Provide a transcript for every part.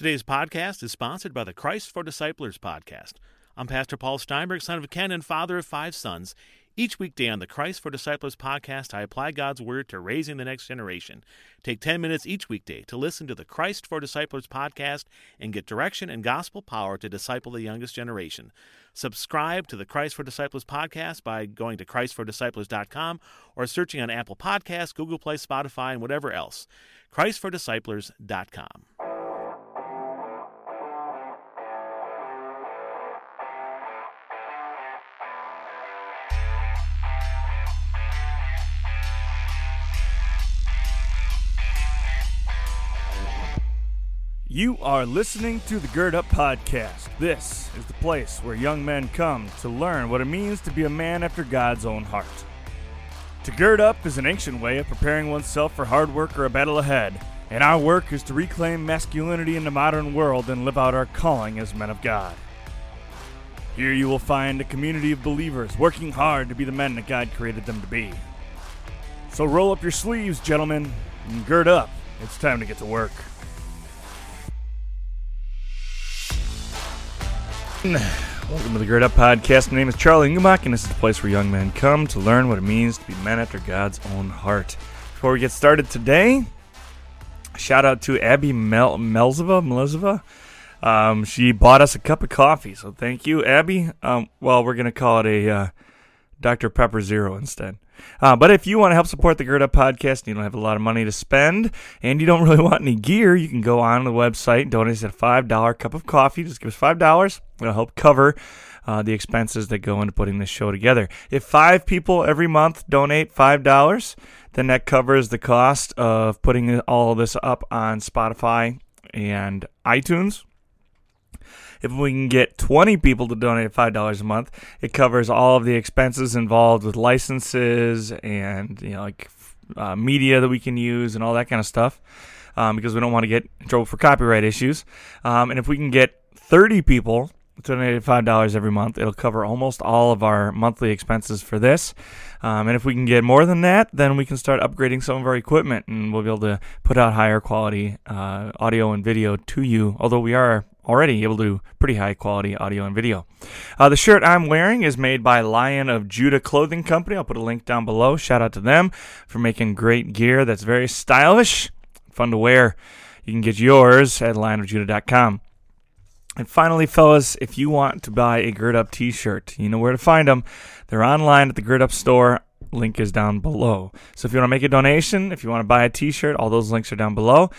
Today's podcast is sponsored by the Christ for Disciplers podcast. I'm Pastor Paul Steinberg, son of Ken and father of five sons. Each weekday on the Christ for Disciplers podcast, I apply God's Word to raising the next generation. Take 10 minutes each weekday to listen to the Christ for Disciplers podcast and get direction and gospel power to disciple the youngest generation. Subscribe to the Christ for Disciplers podcast by going to ChristForDisciplers.com or searching on Apple Podcasts, Google Play, Spotify, and whatever else. ChristForDisciplers.com. You are listening to the Gird Up Podcast. This is the place where young men come to learn what it means to be a man after God's own heart. To gird up is an ancient way of preparing oneself for hard work or a battle ahead, and our work is to reclaim masculinity in the modern world and live out our calling as men of God. Here you will find a community of believers working hard to be the men that God created them to be. So roll up your sleeves, gentlemen, and gird up. It's time to get to work. Welcome to the Gird Up Podcast. My name is Charlie Engelbach, and this is the place where young men come to learn what it means to be men after God's own heart. Before we get started today, shout out to Abby Mel- Melzova. Melzova. Um, she bought us a cup of coffee, so thank you, Abby. Um, well, we're going to call it a uh, Dr. Pepper Zero instead. Uh, but if you want to help support the Gird Up podcast and you don't have a lot of money to spend and you don't really want any gear, you can go on the website and donate at a $5 cup of coffee. Just give us $5. It'll help cover uh, the expenses that go into putting this show together. If five people every month donate $5, then that covers the cost of putting all of this up on Spotify and iTunes. If we can get 20 people to donate $5 a month, it covers all of the expenses involved with licenses and, you know, like uh, media that we can use and all that kind of stuff um, because we don't want to get in trouble for copyright issues. Um, and if we can get 30 people donate $5 every month, it'll cover almost all of our monthly expenses for this. Um, and if we can get more than that, then we can start upgrading some of our equipment and we'll be able to put out higher quality uh, audio and video to you, although we are already able to do pretty high quality audio and video. Uh, the shirt I'm wearing is made by Lion of Judah Clothing Company. I'll put a link down below. Shout out to them for making great gear that's very stylish, fun to wear. You can get yours at lionofjudah.com. And finally, fellas, if you want to buy a Gird Up t shirt, you know where to find them. They're online at the Gird Up store. Link is down below. So if you want to make a donation, if you want to buy a t shirt, all those links are down below.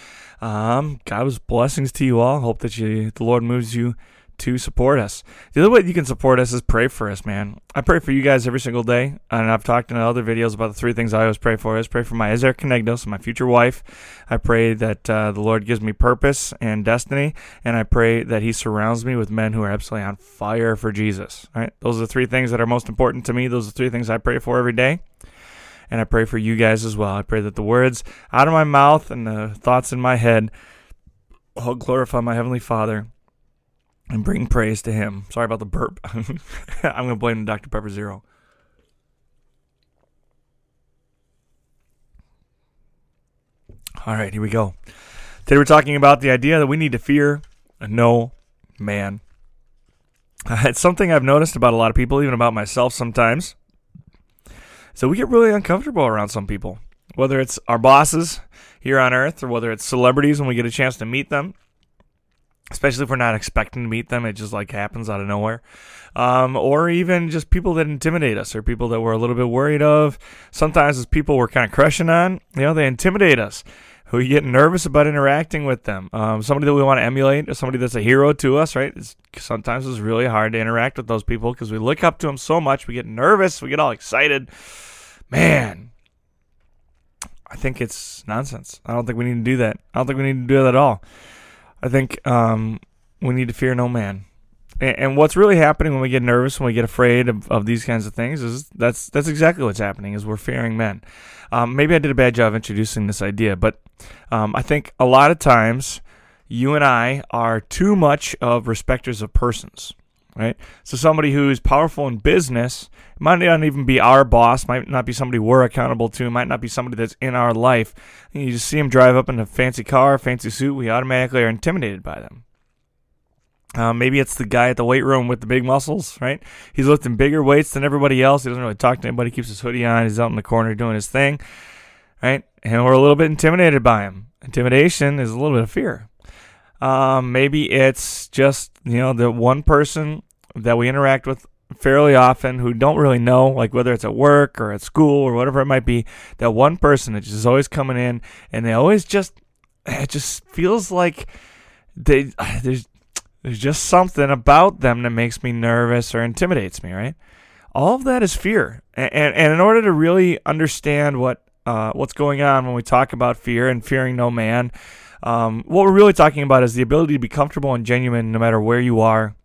Um, God's blessings to you all. Hope that you, the Lord moves you to support us. The other way you can support us is pray for us, man. I pray for you guys every single day, and I've talked in other videos about the three things I always pray for. I pray for my Ezer Kenegdo, my future wife. I pray that uh, the Lord gives me purpose and destiny, and I pray that He surrounds me with men who are absolutely on fire for Jesus. Right? Those are the three things that are most important to me. Those are the three things I pray for every day and I pray for you guys as well. I pray that the words out of my mouth and the thoughts in my head all glorify my Heavenly Father and bring praise to Him. Sorry about the burp. I'm going to blame Dr. Pepper Zero. All right, here we go. Today we're talking about the idea that we need to fear no man. It's something I've noticed about a lot of people, even about myself sometimes. So we get really uncomfortable around some people, whether it's our bosses here on earth or whether it's celebrities when we get a chance to meet them. Especially if we're not expecting to meet them, it just like happens out of nowhere. Um, or even just people that intimidate us or people that we're a little bit worried of. Sometimes as people we're kind of crushing on, you know, they intimidate us we get nervous about interacting with them. Um, somebody that we want to emulate, or somebody that's a hero to us, right? It's, sometimes it's really hard to interact with those people because we look up to them so much. We get nervous. We get all excited. Man, I think it's nonsense. I don't think we need to do that. I don't think we need to do that at all. I think um, we need to fear no man. And, what's really happening when we get nervous, when we get afraid of, of these kinds of things, is that's that's exactly what's happening. Is we're fearing men. Um, maybe I did a bad job introducing this idea, but um, I think a lot of times you and I are too much of respecters of persons. Right? So somebody who's powerful in business might not even be our boss, might not be somebody we're accountable to, might not be somebody that's in our life. And you just see them drive up in a fancy car, fancy suit, we automatically are intimidated by them. Uh, maybe it's the guy at the weight room with the big muscles, right? He's lifting bigger weights than everybody else. He doesn't really talk to anybody. He Keeps his hoodie on. He's out in the corner doing his thing, right? And we're a little bit intimidated by him. Intimidation is a little bit of fear. Um, maybe it's just you know the one person that we interact with fairly often who don't really know, like whether it's at work or at school or whatever it might be. That one person that just is always coming in, and they always just it just feels like they there's there's just something about them that makes me nervous or intimidates me, right? All of that is fear. And, and, in order to really understand what uh, what's going on when we talk about fear and fearing no man, um, what we're really talking about is the ability to be comfortable and genuine no matter where you are,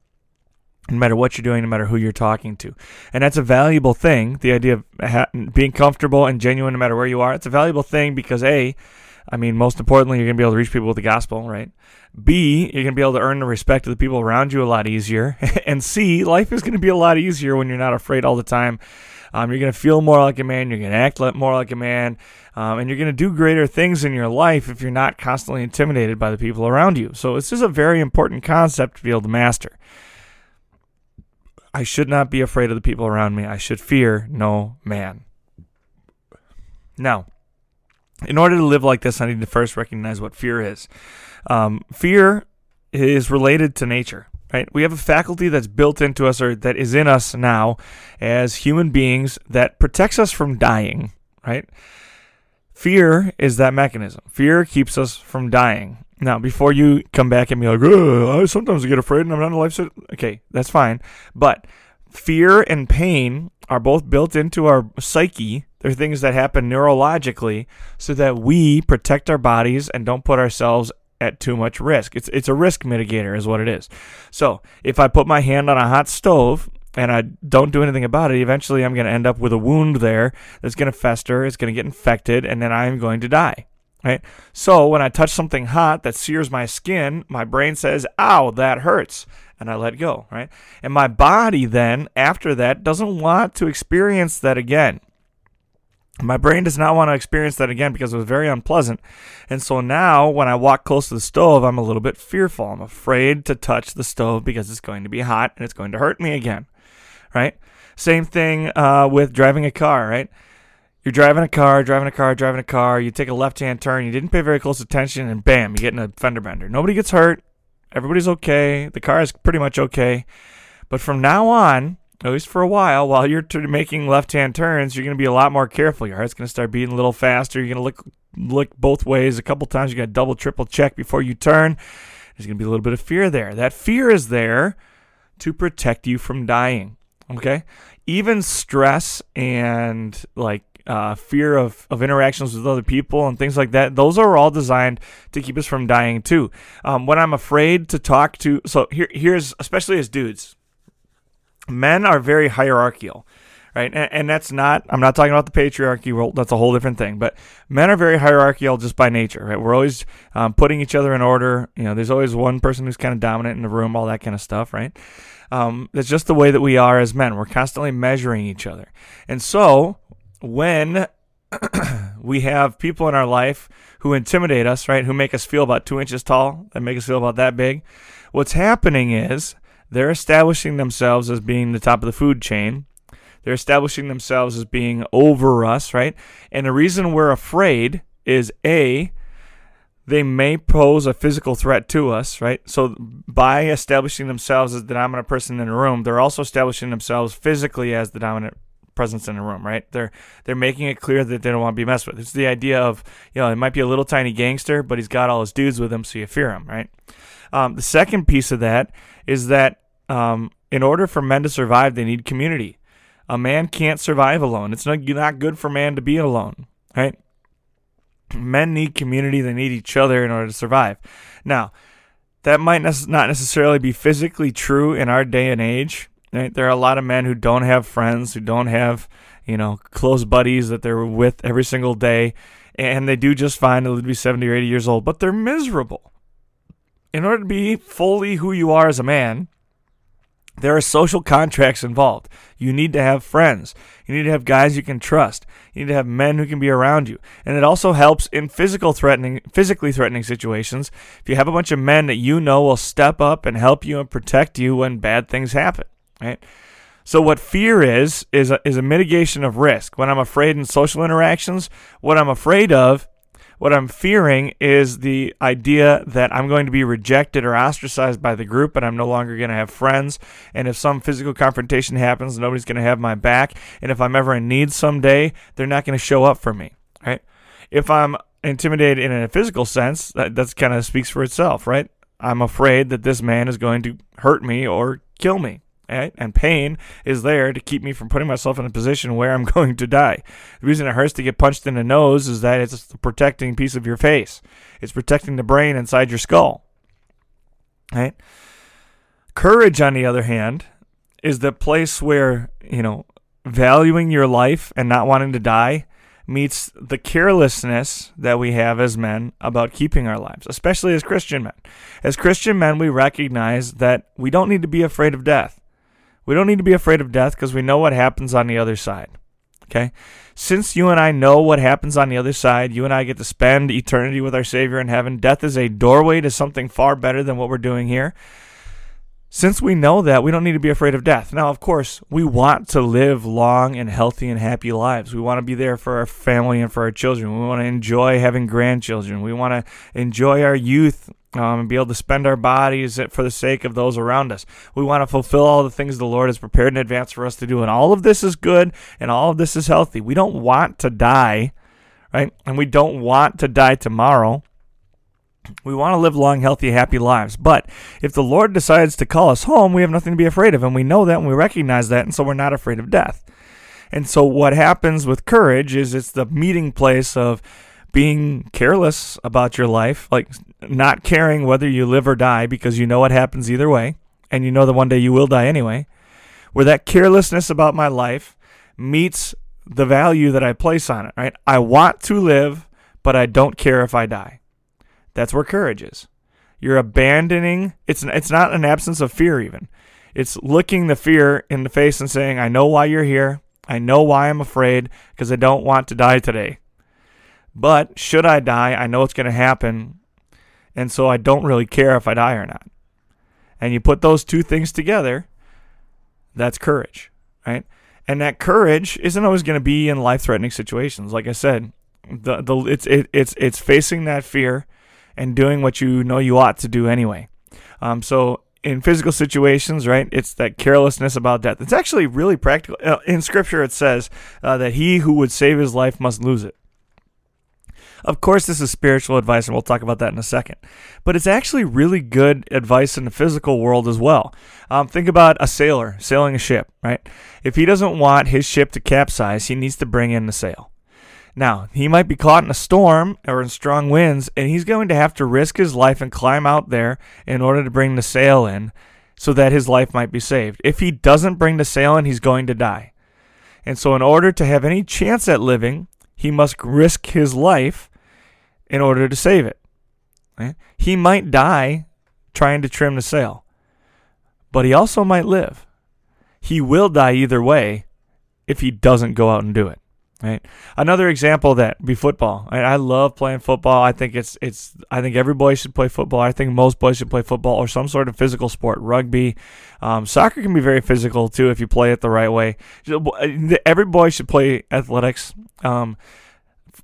no matter what you're doing, no matter who you're talking to. And that's a valuable thing. The idea of ha- being comfortable and genuine no matter where you are. It's a valuable thing because, A, I mean, most importantly, you're going to be able to reach people with the gospel, right? B, you're going to be able to earn the respect of the people around you a lot easier. and C, life is going to be a lot easier when you're not afraid all the time. Um, you're going to feel more like a man. You're going to act more like a man. Um, and you're going to do greater things in your life if you're not constantly intimidated by the people around you. So, this is a very important concept to be able to master. I should not be afraid of the people around me. I should fear no man. Now, in order to live like this, I need to first recognize what fear is. Um, fear is related to nature, right? We have a faculty that's built into us or that is in us now as human beings that protects us from dying, right? Fear is that mechanism. Fear keeps us from dying. Now, before you come back and be like, I sometimes get afraid and I'm not a life. Okay, that's fine. But fear and pain are both built into our psyche. They're things that happen neurologically so that we protect our bodies and don't put ourselves at too much risk. It's it's a risk mitigator is what it is. So, if I put my hand on a hot stove and I don't do anything about it, eventually I'm going to end up with a wound there that's going to fester, it's going to get infected and then I'm going to die. Right? So, when I touch something hot that sears my skin, my brain says, "Ow, that hurts." And I let go, right? And my body then after that doesn't want to experience that again. My brain does not want to experience that again because it was very unpleasant. And so now when I walk close to the stove, I'm a little bit fearful. I'm afraid to touch the stove because it's going to be hot and it's going to hurt me again. Right? Same thing uh, with driving a car, right? You're driving a car, driving a car, driving a car. You take a left hand turn. You didn't pay very close attention, and bam, you get in a fender bender. Nobody gets hurt. Everybody's okay. The car is pretty much okay. But from now on, at least for a while, while you're t- making left-hand turns, you're going to be a lot more careful. Your heart's going to start beating a little faster. You're going to look look both ways a couple times. You got to double, triple check before you turn. There's going to be a little bit of fear there. That fear is there to protect you from dying. Okay, even stress and like uh, fear of, of interactions with other people and things like that. Those are all designed to keep us from dying too. Um, when I'm afraid to talk to, so here, here's especially as dudes, men are very hierarchical right? And, and, that's not i'm not talking about the patriarchy world that's a whole different thing but men are very hierarchical just by nature right? We're always um, putting each other in order. You know there's always one person who's kind of dominant in the room all that kind of stuff right? Um, that's just the way that we are as men. We're constantly measuring each other. And so when we have people in our life who intimidate us right who make us feel about two inches tall that make us feel about that big what's happening is they're establishing themselves as being the top of the food chain. They're establishing themselves as being over us, right? And the reason we're afraid is A, they may pose a physical threat to us, right? So by establishing themselves as the dominant person in the room, they're also establishing themselves physically as the dominant presence in a room, right? They're they're making it clear that they don't want to be messed with. It's the idea of, you know, it might be a little tiny gangster, but he's got all his dudes with him, so you fear him, right? Um, the second piece of that is that um, in order for men to survive, they need community. A man can't survive alone. It's not, not good for man to be alone, right? Men need community. They need each other in order to survive. Now, that might not necessarily be physically true in our day and age. Right? There are a lot of men who don't have friends, who don't have, you know, close buddies that they're with every single day, and they do just fine to be 70 or 80 years old, but they're miserable in order to be fully who you are as a man, There are social contracts involved. You need to have friends. You need to have guys you can trust. You need to have men who can be around you. And it also helps in physical threatening physically threatening situations. If you have a bunch of men that you know will step up and help you and protect you when bad things happen, right? So what fear is is a, is a mitigation of risk. When I'm afraid in social interactions, what I'm afraid of what I'm fearing is the idea that I'm going to be rejected or ostracized by the group and I'm no longer going to have friends. And if some physical confrontation happens, nobody's going to have my back. And if I'm ever in need someday, they're not going to show up for me, right? If I'm intimidated in a physical sense, that that's kind of speaks for itself, right? I'm afraid that this man is going to hurt me or kill me. And pain is there to keep me from putting myself in a position where I'm going to die. The reason it hurts to get punched in the nose is that it's the protecting piece of your face. It's protecting the brain inside your skull. Right? Courage, on the other hand, is the place where, you know, valuing your life and not wanting to die meets the carelessness that we have as men about keeping our lives, especially as Christian men. As Christian men, we recognize that we don't need to be afraid of death. We don't need to be afraid of death because we know what happens on the other side. Okay? Since you and I know what happens on the other side, you and I get to spend eternity with our Savior in heaven. Death is a doorway to something far better than what we're doing here. Since we know that, we don't need to be afraid of death. Now, of course, we want to live long and healthy and happy lives. We want to be there for our family and for our children. We want to enjoy having grandchildren. We want to enjoy our youth um, and be able to spend our bodies for the sake of those around us. We want to fulfill all the things the Lord has prepared in advance for us to do. And all of this is good and all of this is healthy. We don't want to die, right? And we don't want to die tomorrow. We want to live long, healthy, happy lives. But if the Lord decides to call us home, we have nothing to be afraid of. And we know that and we recognize that. And so we're not afraid of death. And so what happens with courage is it's the meeting place of being careless about your life, like not caring whether you live or die because you know what happens either way, and you know that one day you will die anyway, where that carelessness about my life meets the value that I place on it, right? I want to live, but I don't care if I die. That's where courage is. You're abandoning it's it's not an absence of fear even. It's looking the fear in the face and saying, "I know why you're here. I know why I'm afraid because I don't want to die today." But should I die, I know it's going to happen. And so I don't really care if I die or not. And you put those two things together, that's courage, right? And that courage isn't always going to be in life-threatening situations. Like I said, the the it's it, it's it's facing that fear and doing what you know you ought to do anyway. Um, so in physical situations, right, it's that carelessness about death. It's actually really practical. Uh, in Scripture, it says uh, that he who would save his life must lose it. Of course, this is spiritual advice, and we'll talk about that in a second. But it's actually really good advice in the physical world as well. Um, think about a sailor sailing a ship, right? If he doesn't want his ship to capsize, he needs to bring in the sail. Now, he might be caught in a storm or in strong winds, and he's going to have to risk his life and climb out there in order to bring the sail in so that his life might be saved. If he doesn't bring the sail in, he's going to die. And so, in order to have any chance at living, he must risk his life in order to save it. Right? He might die trying to trim the sail, but he also might live. He will die either way if he doesn't go out and do it. Right. Another example of that be football. I, I love playing football. I think it's it's. I think every boy should play football. I think most boys should play football or some sort of physical sport. Rugby, um, soccer can be very physical too if you play it the right way. Every boy should play athletics. Um,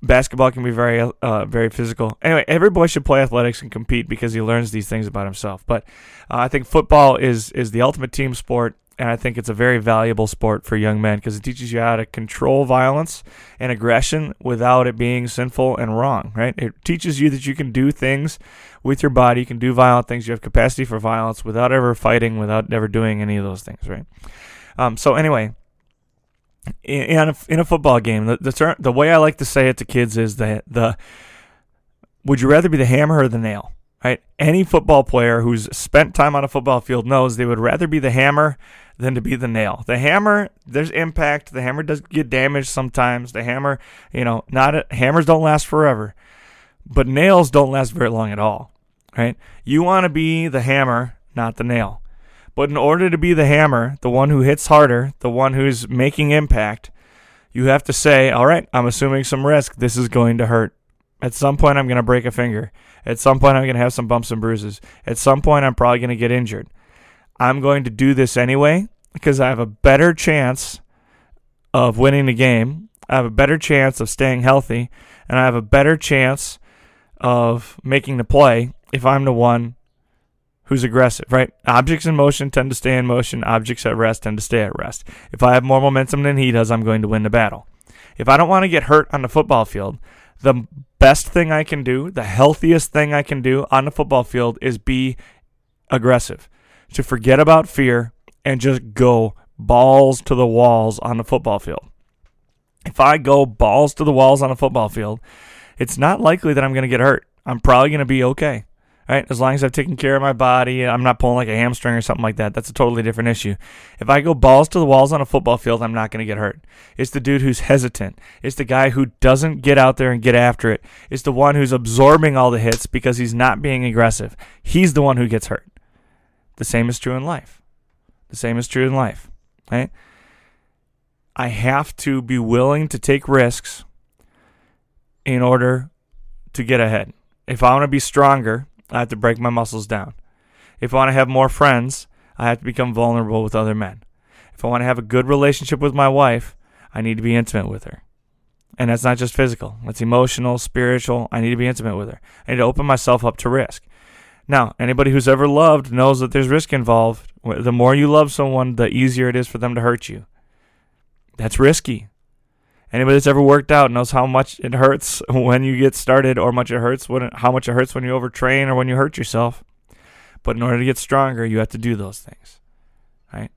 basketball can be very uh, very physical. Anyway, every boy should play athletics and compete because he learns these things about himself. But uh, I think football is is the ultimate team sport and I think it's a very valuable sport for young men because it teaches you how to control violence and aggression without it being sinful and wrong, right? It teaches you that you can do things with your body, you can do violent things, you have capacity for violence without ever fighting, without ever doing any of those things, right? Um, so anyway, in a, in a football game, the the, ter- the way I like to say it to kids is that the would you rather be the hammer or the nail? Right? Any football player who's spent time on a football field knows they would rather be the hammer than to be the nail. The hammer, there's impact. The hammer does get damaged sometimes. The hammer, you know, not a, hammers don't last forever, but nails don't last very long at all. Right? You want to be the hammer, not the nail. But in order to be the hammer, the one who hits harder, the one who's making impact, you have to say, all right, I'm assuming some risk. This is going to hurt. At some point, I'm going to break a finger. At some point, I'm going to have some bumps and bruises. At some point, I'm probably going to get injured. I'm going to do this anyway because I have a better chance of winning the game. I have a better chance of staying healthy, and I have a better chance of making the play if I'm the one who's aggressive, right? Objects in motion tend to stay in motion. Objects at rest tend to stay at rest. If I have more momentum than he does, I'm going to win the battle. If I don't want to get hurt on the football field, the best thing I can do, the healthiest thing I can do on the football field is be aggressive. To forget about fear and just go balls to the walls on the football field. If I go balls to the walls on a football field, it's not likely that I'm going to get hurt. I'm probably going to be okay right? As long as I've taken care of my body, I'm not pulling like a hamstring or something like that. That's a totally different issue. If I go balls to the walls on a football field, I'm not going to get hurt. It's the dude who's hesitant. It's the guy who doesn't get out there and get after it. It's the one who's absorbing all the hits because he's not being aggressive. He's the one who gets hurt. The same is true in life. The same is true in life, right? I have to be willing to take risks in order to get ahead. If I want to be stronger, I have to break my muscles down. If I want to have more friends, I have to become vulnerable with other men. If I want to have a good relationship with my wife, I need to be intimate with her. And that's not just physical, it's emotional, spiritual. I need to be intimate with her. I need to open myself up to risk. Now, anybody who's ever loved knows that there's risk involved. The more you love someone, the easier it is for them to hurt you. That's risky. Anybody that's ever worked out knows how much it hurts when you get started, or much it hurts when how much it hurts when you overtrain or when you hurt yourself. But in order to get stronger, you have to do those things. Right?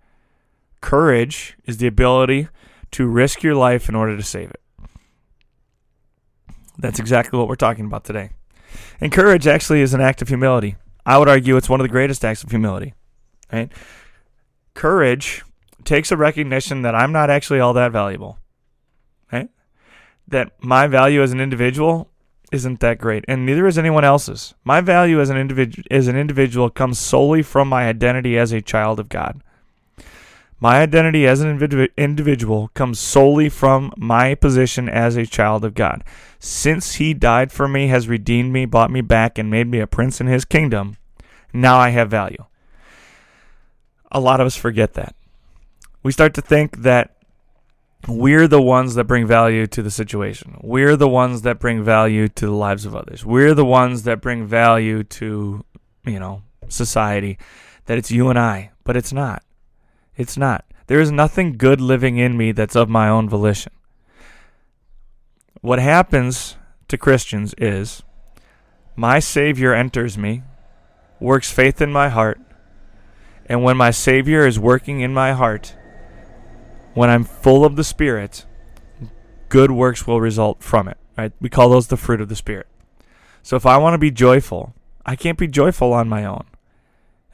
Courage is the ability to risk your life in order to save it. That's exactly what we're talking about today. And courage actually is an act of humility. I would argue it's one of the greatest acts of humility. Right? Courage takes a recognition that I'm not actually all that valuable? That my value as an individual isn't that great, and neither is anyone else's. My value as an individual as an individual comes solely from my identity as a child of God. My identity as an individual comes solely from my position as a child of God. Since He died for me, has redeemed me, bought me back, and made me a prince in His kingdom, now I have value. A lot of us forget that. We start to think that we're the ones that bring value to the situation. We're the ones that bring value to the lives of others. We're the ones that bring value to, you know, society. That it's you and I, but it's not. It's not. There is nothing good living in me that's of my own volition. What happens to Christians is my Savior enters me, works faith in my heart, and when my Savior is working in my heart, when I'm full of the Spirit, good works will result from it. Right? We call those the fruit of the Spirit. So if I want to be joyful, I can't be joyful on my own.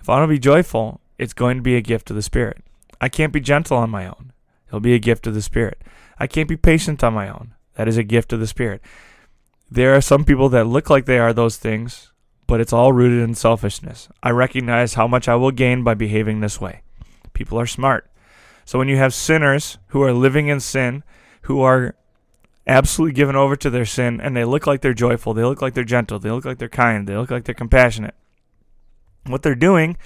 If I want to be joyful, it's going to be a gift of the Spirit. I can't be gentle on my own. It'll be a gift of the Spirit. I can't be patient on my own. That is a gift of the Spirit. There are some people that look like they are those things, but it's all rooted in selfishness. I recognize how much I will gain by behaving this way. People are smart. So when you have sinners who are living in sin, who are absolutely given over to their sin, and they look like they're joyful, they look like they're gentle, they look like they're kind, they look like they're compassionate, what they're doing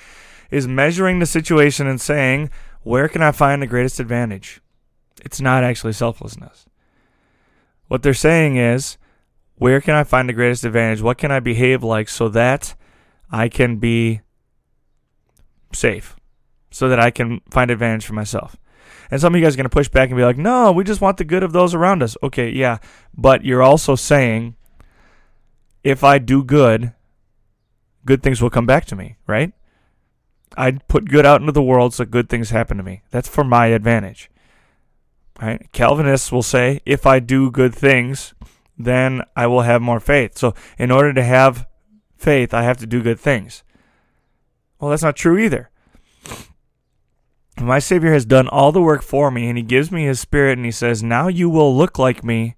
is measuring the situation and saying, where can I find the greatest advantage? It's not actually selflessness. What they're saying is, where can I find the greatest advantage? What can I behave like so that I can be safe? So that I can find advantage for myself. And some of you guys are going to push back and be like, no, we just want the good of those around us. Okay, yeah. But you're also saying, if I do good, good things will come back to me, right? I put good out into the world so good things happen to me. That's for my advantage. Right? Calvinists will say, if I do good things, then I will have more faith. So, in order to have faith, I have to do good things. Well, that's not true either. My Savior has done all the work for me, and He gives me His Spirit, and He says, Now you will look like me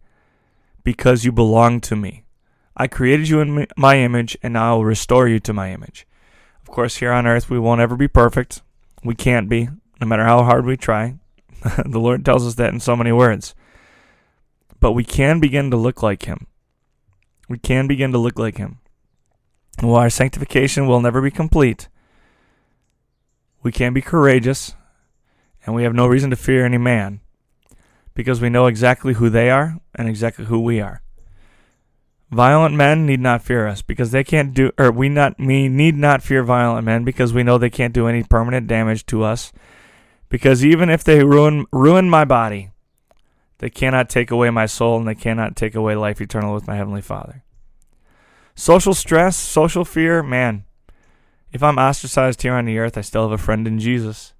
because you belong to me. I created you in my image, and now I will restore you to my image. Of course, here on earth, we won't ever be perfect. We can't be, no matter how hard we try. the Lord tells us that in so many words. But we can begin to look like Him. We can begin to look like Him. While our sanctification will never be complete, we can be courageous, and we have no reason to fear any man because we know exactly who they are and exactly who we are. Violent men need not fear us because they can't do, or we not we need not fear violent men because we know they can't do any permanent damage to us. Because even if they ruin ruin my body, they cannot take away my soul and they cannot take away life eternal with my heavenly Father. Social stress, social fear, man. If I'm ostracized here on the earth, I still have a friend in Jesus.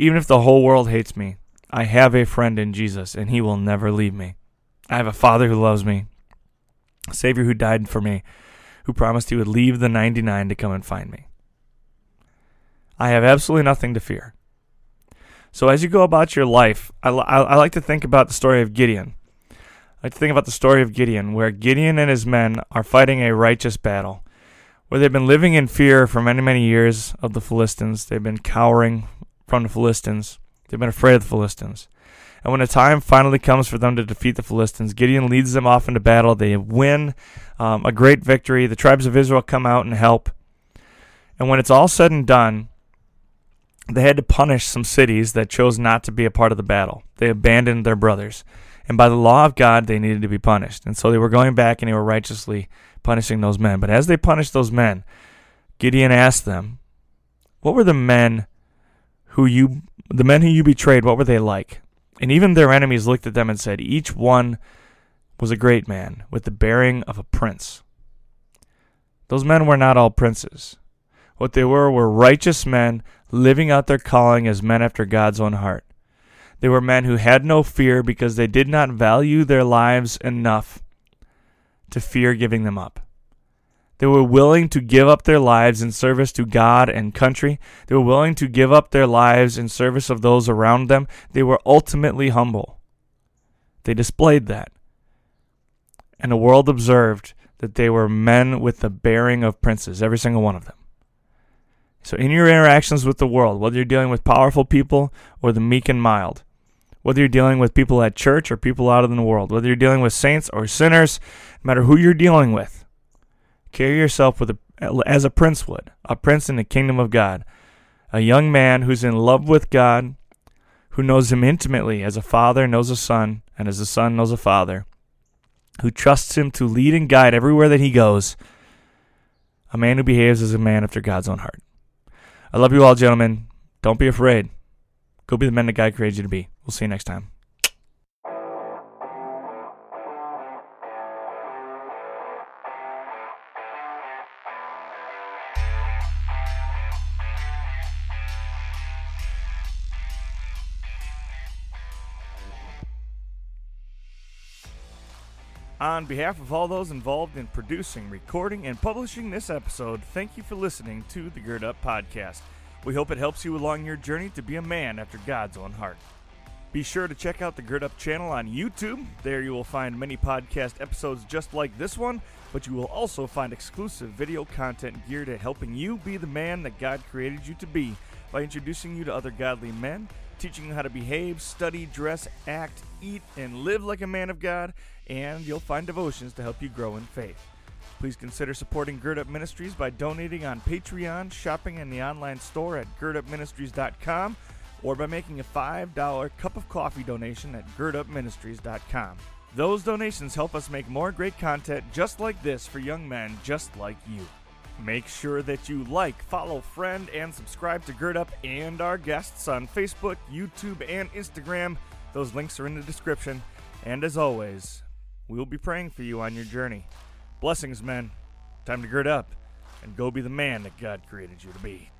Even if the whole world hates me, I have a friend in Jesus and he will never leave me. I have a Father who loves me a Savior who died for me, who promised he would leave the 99 to come and find me. I have absolutely nothing to fear. So as you go about your life, I, I, I like to think about the story of Gideon. I like to think about the story of Gideon, where Gideon and his men are fighting a righteous battle, where they've been living in fear for many, many years of the Philistines. They've been cowering from the Philistines. They've been afraid of the Philistines. And when the time finally comes for them to defeat the Philistines, Gideon leads them off into battle. They win um, a great victory. The tribes of Israel come out and help. And when it's all said and done, they had to punish some cities that chose not to be a part of the battle. They abandoned their brothers. And by the law of God, they needed to be punished. And so they were going back and they were righteously punishing those men. But as they punished those men, Gideon asked them, What were the men who you the men who you betrayed, what were they like? And even their enemies looked at them and said, Each one was a great man with the bearing of a prince. Those men were not all princes. What they were were righteous men living out their calling as men after God's own heart. They were men who had no fear because they did not value their lives enough to fear giving them up. They were willing to give up their lives in service to God and country. They were willing to give up their lives in service of those around them. They were ultimately humble. They displayed that. And the world observed that they were men with the bearing of princes, every single one of them. So, in your interactions with the world, whether you're dealing with powerful people or the meek and mild, whether you're dealing with people at church or people out in the world, whether you're dealing with saints or sinners, no matter who you're dealing with, Carry yourself with a, as a prince would, a prince in the kingdom of God, a young man who's in love with God, who knows him intimately as a father knows a son, and as a son knows a father, who trusts him to lead and guide everywhere that he goes, a man who behaves as a man after God's own heart. I love you all, gentlemen. Don't be afraid. Go be the men that God created you to be. We'll see you next time. On behalf of all those involved in producing, recording, and publishing this episode, thank you for listening to the Gird Up Podcast. We hope it helps you along your journey to be a man after God's own heart. Be sure to check out the Gird Up channel on YouTube. There you will find many podcast episodes just like this one, but you will also find exclusive video content geared at helping you be the man that God created you to be by introducing you to other godly men teaching you how to behave, study, dress, act, eat, and live like a man of God, and you'll find devotions to help you grow in faith. Please consider supporting Gird Up Ministries by donating on Patreon, shopping in the online store at girdupministries.com, or by making a $5 cup of coffee donation at girdupministries.com. Those donations help us make more great content just like this for young men just like you. Make sure that you like, follow, friend, and subscribe to Gird Up and our guests on Facebook, YouTube, and Instagram. Those links are in the description. And as always, we will be praying for you on your journey. Blessings, men. Time to gird up and go be the man that God created you to be.